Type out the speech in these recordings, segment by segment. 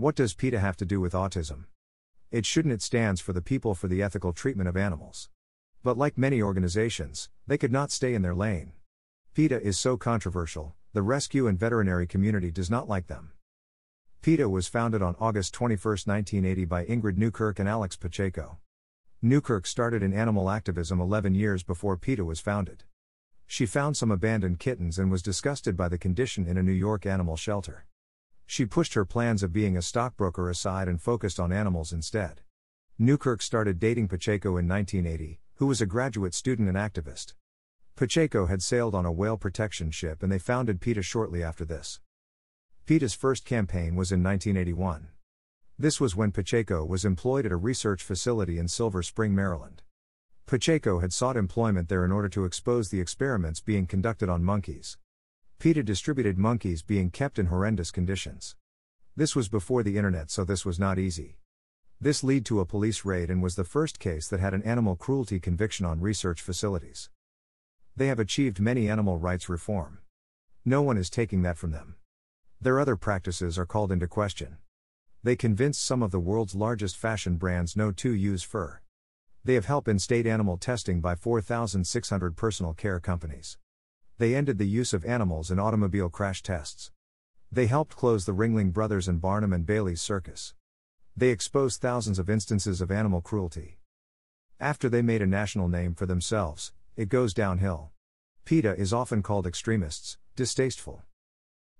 What does PETA have to do with autism? It shouldn't, it stands for the People for the Ethical Treatment of Animals. But like many organizations, they could not stay in their lane. PETA is so controversial, the rescue and veterinary community does not like them. PETA was founded on August 21, 1980 by Ingrid Newkirk and Alex Pacheco. Newkirk started in animal activism 11 years before PETA was founded. She found some abandoned kittens and was disgusted by the condition in a New York animal shelter. She pushed her plans of being a stockbroker aside and focused on animals instead. Newkirk started dating Pacheco in 1980, who was a graduate student and activist. Pacheco had sailed on a whale protection ship and they founded PETA shortly after this. PETA's first campaign was in 1981. This was when Pacheco was employed at a research facility in Silver Spring, Maryland. Pacheco had sought employment there in order to expose the experiments being conducted on monkeys. PETA distributed monkeys being kept in horrendous conditions. This was before the internet, so this was not easy. This led to a police raid and was the first case that had an animal cruelty conviction on research facilities. They have achieved many animal rights reform. No one is taking that from them. Their other practices are called into question. They convinced some of the world's largest fashion brands no to use fur. They have helped in state animal testing by 4,600 personal care companies. They ended the use of animals in automobile crash tests. They helped close the Ringling Brothers and Barnum and Bailey's circus. They exposed thousands of instances of animal cruelty. After they made a national name for themselves, it goes downhill. PETA is often called extremists, distasteful.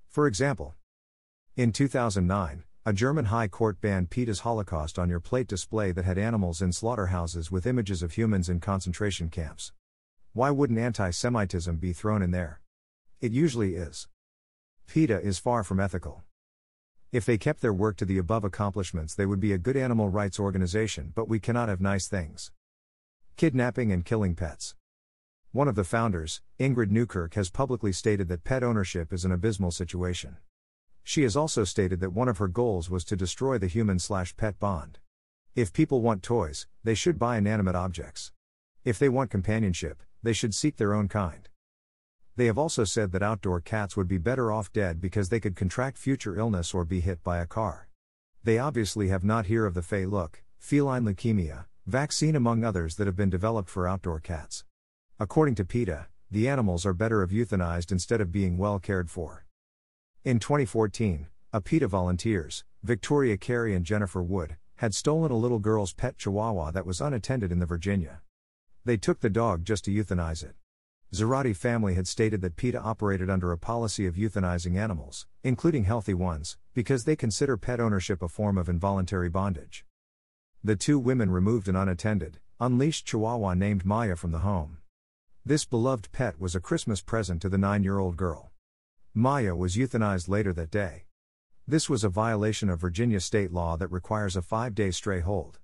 For example, in 2009, a German high court banned PETA's Holocaust on your plate display that had animals in slaughterhouses with images of humans in concentration camps. Why wouldn't anti Semitism be thrown in there? It usually is. PETA is far from ethical. If they kept their work to the above accomplishments, they would be a good animal rights organization, but we cannot have nice things. Kidnapping and killing pets. One of the founders, Ingrid Newkirk, has publicly stated that pet ownership is an abysmal situation. She has also stated that one of her goals was to destroy the human slash pet bond. If people want toys, they should buy inanimate objects. If they want companionship, they should seek their own kind. They have also said that outdoor cats would be better off dead because they could contract future illness or be hit by a car. They obviously have not heard of the Fay Look, feline leukemia, vaccine among others that have been developed for outdoor cats. According to PETA, the animals are better if euthanized instead of being well cared for. In 2014, a PETA volunteers, Victoria Carey and Jennifer Wood, had stolen a little girl's pet chihuahua that was unattended in the Virginia. They took the dog just to euthanize it. Zarate family had stated that PETA operated under a policy of euthanizing animals, including healthy ones, because they consider pet ownership a form of involuntary bondage. The two women removed an unattended, unleashed chihuahua named Maya from the home. This beloved pet was a Christmas present to the nine year old girl. Maya was euthanized later that day. This was a violation of Virginia state law that requires a five day stray hold.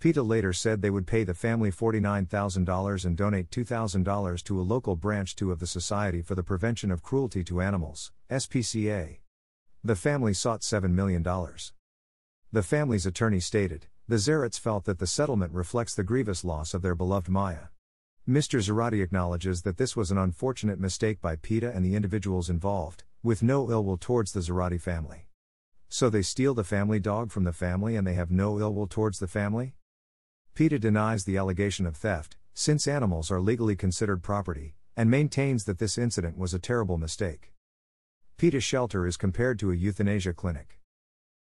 PETA later said they would pay the family $49,000 and donate $2,000 to a local branch 2 of the Society for the Prevention of Cruelty to Animals, SPCA. The family sought $7 million. The family's attorney stated, the Zarates felt that the settlement reflects the grievous loss of their beloved Maya. Mr. Zarate acknowledges that this was an unfortunate mistake by PETA and the individuals involved, with no ill will towards the Zarate family. So they steal the family dog from the family and they have no ill will towards the family? PETA denies the allegation of theft, since animals are legally considered property, and maintains that this incident was a terrible mistake. PETA shelter is compared to a euthanasia clinic.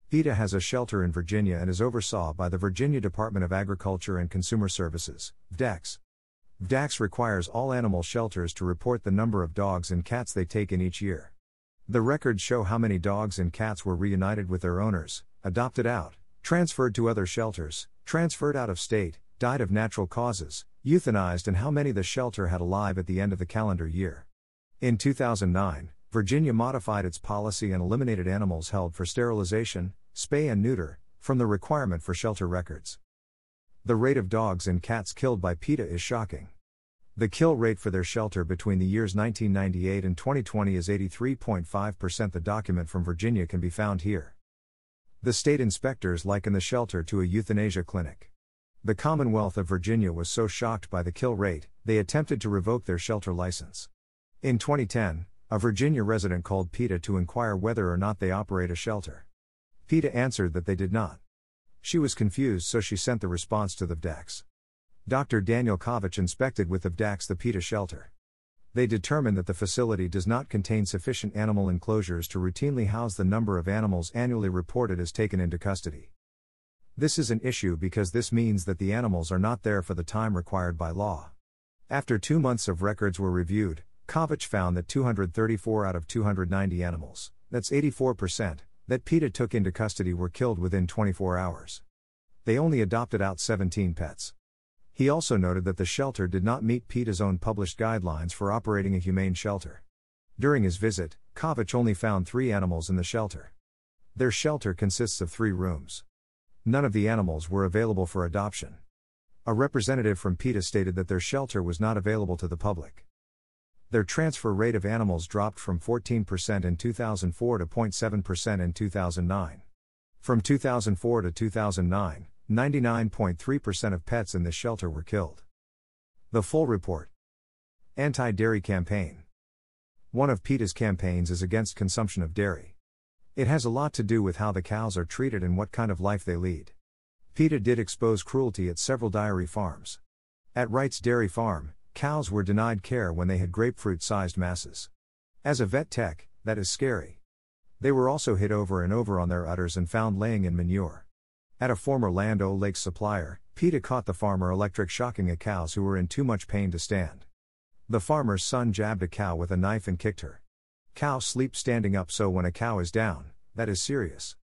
PETA has a shelter in Virginia and is oversaw by the Virginia Department of Agriculture and Consumer Services, VDACS. VDACS requires all animal shelters to report the number of dogs and cats they take in each year. The records show how many dogs and cats were reunited with their owners, adopted out, transferred to other shelters, transferred out of state, died of natural causes, euthanized, and how many the shelter had alive at the end of the calendar year. In 2009, Virginia modified its policy and eliminated animals held for sterilization, spay and neuter, from the requirement for shelter records. The rate of dogs and cats killed by PETA is shocking. The kill rate for their shelter between the years 1998 and 2020 is 83.5%. The document from Virginia can be found here. The state inspectors liken the shelter to a euthanasia clinic. The Commonwealth of Virginia was so shocked by the kill rate, they attempted to revoke their shelter license. In 2010, a Virginia resident called PETA to inquire whether or not they operate a shelter. PETA answered that they did not. She was confused, so she sent the response to the VDACS. Dr. Daniel Kovach inspected with the VDACS the PETA shelter. They determine that the facility does not contain sufficient animal enclosures to routinely house the number of animals annually reported as taken into custody. This is an issue because this means that the animals are not there for the time required by law. After two months of records were reviewed, Kovach found that 234 out of 290 animals, that's 84%, that PETA took into custody were killed within 24 hours. They only adopted out 17 pets. He also noted that the shelter did not meet PETA's own published guidelines for operating a humane shelter. During his visit, Kovach only found three animals in the shelter. Their shelter consists of three rooms. None of the animals were available for adoption. A representative from PETA stated that their shelter was not available to the public. Their transfer rate of animals dropped from 14% in 2004 to 0.7% in 2009. From 2004 to 2009, 99.3% of pets in this shelter were killed. The full report Anti Dairy Campaign One of PETA's campaigns is against consumption of dairy. It has a lot to do with how the cows are treated and what kind of life they lead. PETA did expose cruelty at several dairy farms. At Wright's Dairy Farm, cows were denied care when they had grapefruit sized masses. As a vet tech, that is scary. They were also hit over and over on their udders and found laying in manure. At a former Land O'Lakes supplier, PETA caught the farmer electric shocking a cows who were in too much pain to stand. The farmer's son jabbed a cow with a knife and kicked her. Cow sleep standing up, so when a cow is down, that is serious.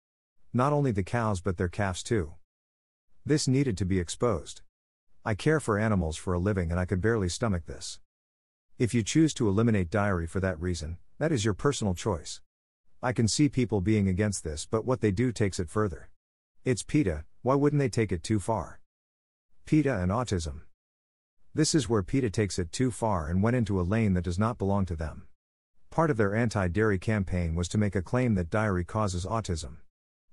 Not only the cows but their calves too. This needed to be exposed. I care for animals for a living and I could barely stomach this. If you choose to eliminate dairy for that reason, that is your personal choice. I can see people being against this, but what they do takes it further. It's PETA, why wouldn't they take it too far? PETA and autism. This is where PETA takes it too far and went into a lane that does not belong to them. Part of their anti dairy campaign was to make a claim that dairy causes autism.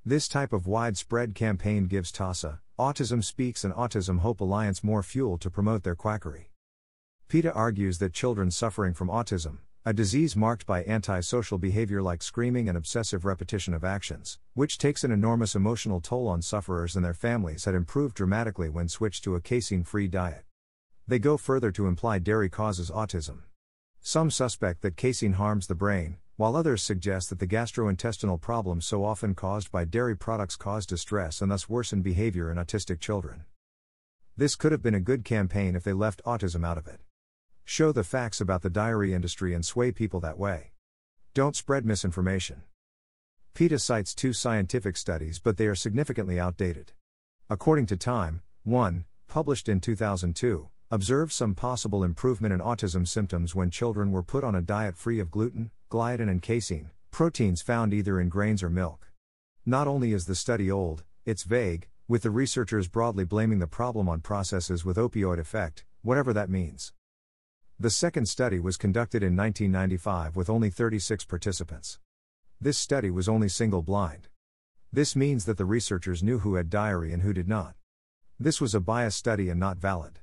This type of widespread campaign gives TACA, Autism Speaks and Autism Hope Alliance more fuel to promote their quackery. PETA argues that children suffering from autism, a disease marked by antisocial behavior like screaming and obsessive repetition of actions, which takes an enormous emotional toll on sufferers and their families, had improved dramatically when switched to a casein free diet. They go further to imply dairy causes autism. Some suspect that casein harms the brain, while others suggest that the gastrointestinal problems so often caused by dairy products cause distress and thus worsen behavior in autistic children. This could have been a good campaign if they left autism out of it. Show the facts about the dairy industry and sway people that way. Don't spread misinformation. PETA cites two scientific studies, but they are significantly outdated. According to Time, 1, published in 2002, observed some possible improvement in autism symptoms when children were put on a diet free of gluten, gliadin, and casein, proteins found either in grains or milk. Not only is the study old, it's vague, with the researchers broadly blaming the problem on processes with opioid effect, whatever that means. The second study was conducted in 1995 with only 36 participants. This study was only single blind. This means that the researchers knew who had diary and who did not. This was a biased study and not valid.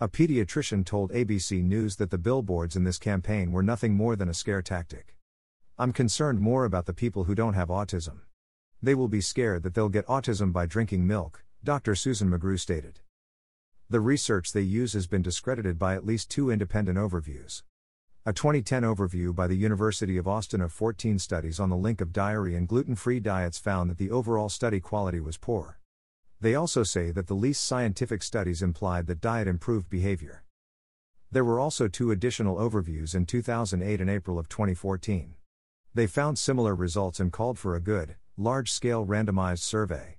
A pediatrician told ABC News that the billboards in this campaign were nothing more than a scare tactic. I'm concerned more about the people who don't have autism. They will be scared that they'll get autism by drinking milk, Dr. Susan McGrew stated. The research they use has been discredited by at least two independent overviews. A 2010 overview by the University of Austin of 14 studies on the link of dairy and gluten free diets found that the overall study quality was poor. They also say that the least scientific studies implied that diet improved behavior. There were also two additional overviews in 2008 and April of 2014. They found similar results and called for a good, large scale randomized survey.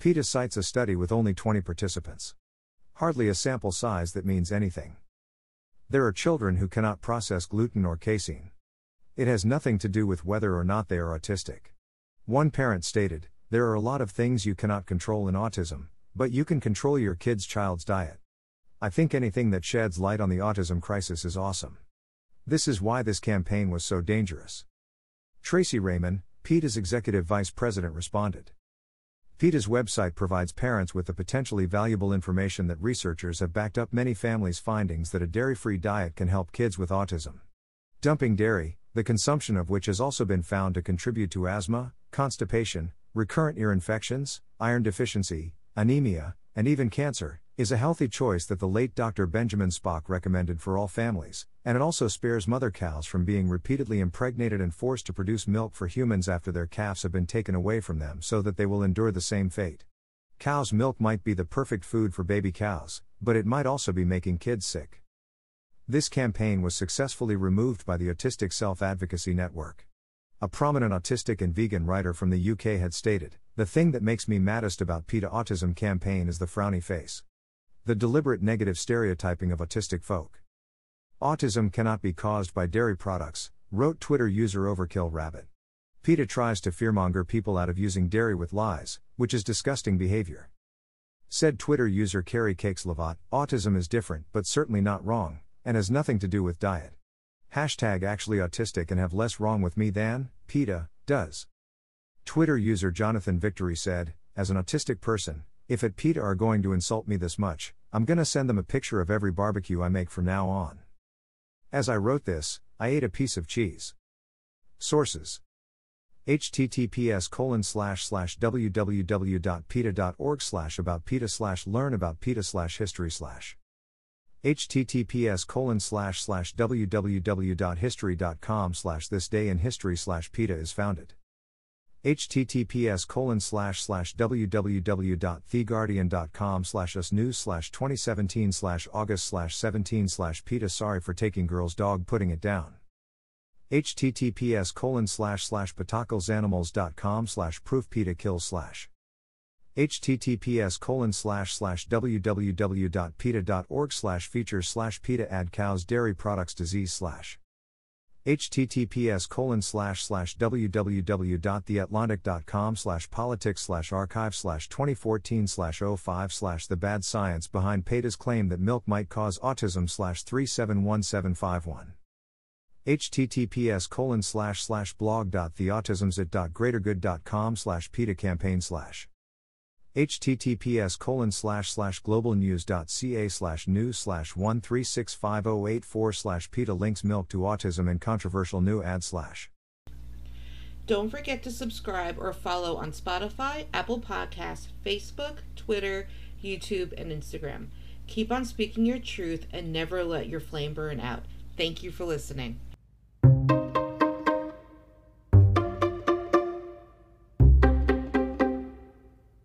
PETA cites a study with only 20 participants. Hardly a sample size that means anything. There are children who cannot process gluten or casein. It has nothing to do with whether or not they are autistic. One parent stated, There are a lot of things you cannot control in autism, but you can control your kid's child's diet. I think anything that sheds light on the autism crisis is awesome. This is why this campaign was so dangerous. Tracy Reiman, PETA's executive vice president, responded. PETA's website provides parents with the potentially valuable information that researchers have backed up many families' findings that a dairy free diet can help kids with autism. Dumping dairy, the consumption of which has also been found to contribute to asthma, constipation, recurrent ear infections, iron deficiency, anemia, and even cancer, is a healthy choice that the late Dr. Benjamin Spock recommended for all families, and it also spares mother cows from being repeatedly impregnated and forced to produce milk for humans after their calves have been taken away from them so that they will endure the same fate. Cow's milk might be the perfect food for baby cows, but it might also be making kids sick. This campaign was successfully removed by the Autistic Self Advocacy Network. A prominent autistic and vegan writer from the UK had stated, The thing that makes me maddest about PETA Autism campaign is the frowny face. The deliberate negative stereotyping of autistic folk. Autism cannot be caused by dairy products, wrote Twitter user Overkill Rabbit. PETA tries to fearmonger people out of using dairy with lies, which is disgusting behavior. Said Twitter user Carrie Cakes Lavat, autism is different but certainly not wrong, and has nothing to do with diet. Hashtag actually autistic and have less wrong with me than, PETA, does. Twitter user Jonathan Victory said, as an autistic person, if at PETA are going to insult me this much, I'm gonna send them a picture of every barbecue I make from now on. As I wrote this, I ate a piece of cheese. Sources https colon slash slash www.peta.org slash about peta slash learn about peta slash history slash https colon slash slash www.history.com slash this day in history slash peta is founded https colon slash slash www.theguardian.com slash us news slash 2017 slash august slash 17 slash PETA sorry for taking girl's dog putting it down. https colon slash slash petakillsanimals.com slash proof PETA kills slash. https colon slash slash www.peta.org slash features slash PETA add cows dairy products disease slash https colon slash slash www.theatlantic.com slash politics slash archive slash 2014 slash 05 slash the bad science behind PETA's claim that milk might cause autism slash 371751 https colon slash slash blog.theautismsite.greatergood.com slash PETA campaign slash https colon slash slash globalnews.ca slash news slash 1365084 slash PETA links milk to autism and controversial new ad slash. Don't forget to subscribe or follow on Spotify, Apple Podcasts, Facebook, Twitter, YouTube, and Instagram. Keep on speaking your truth and never let your flame burn out. Thank you for listening.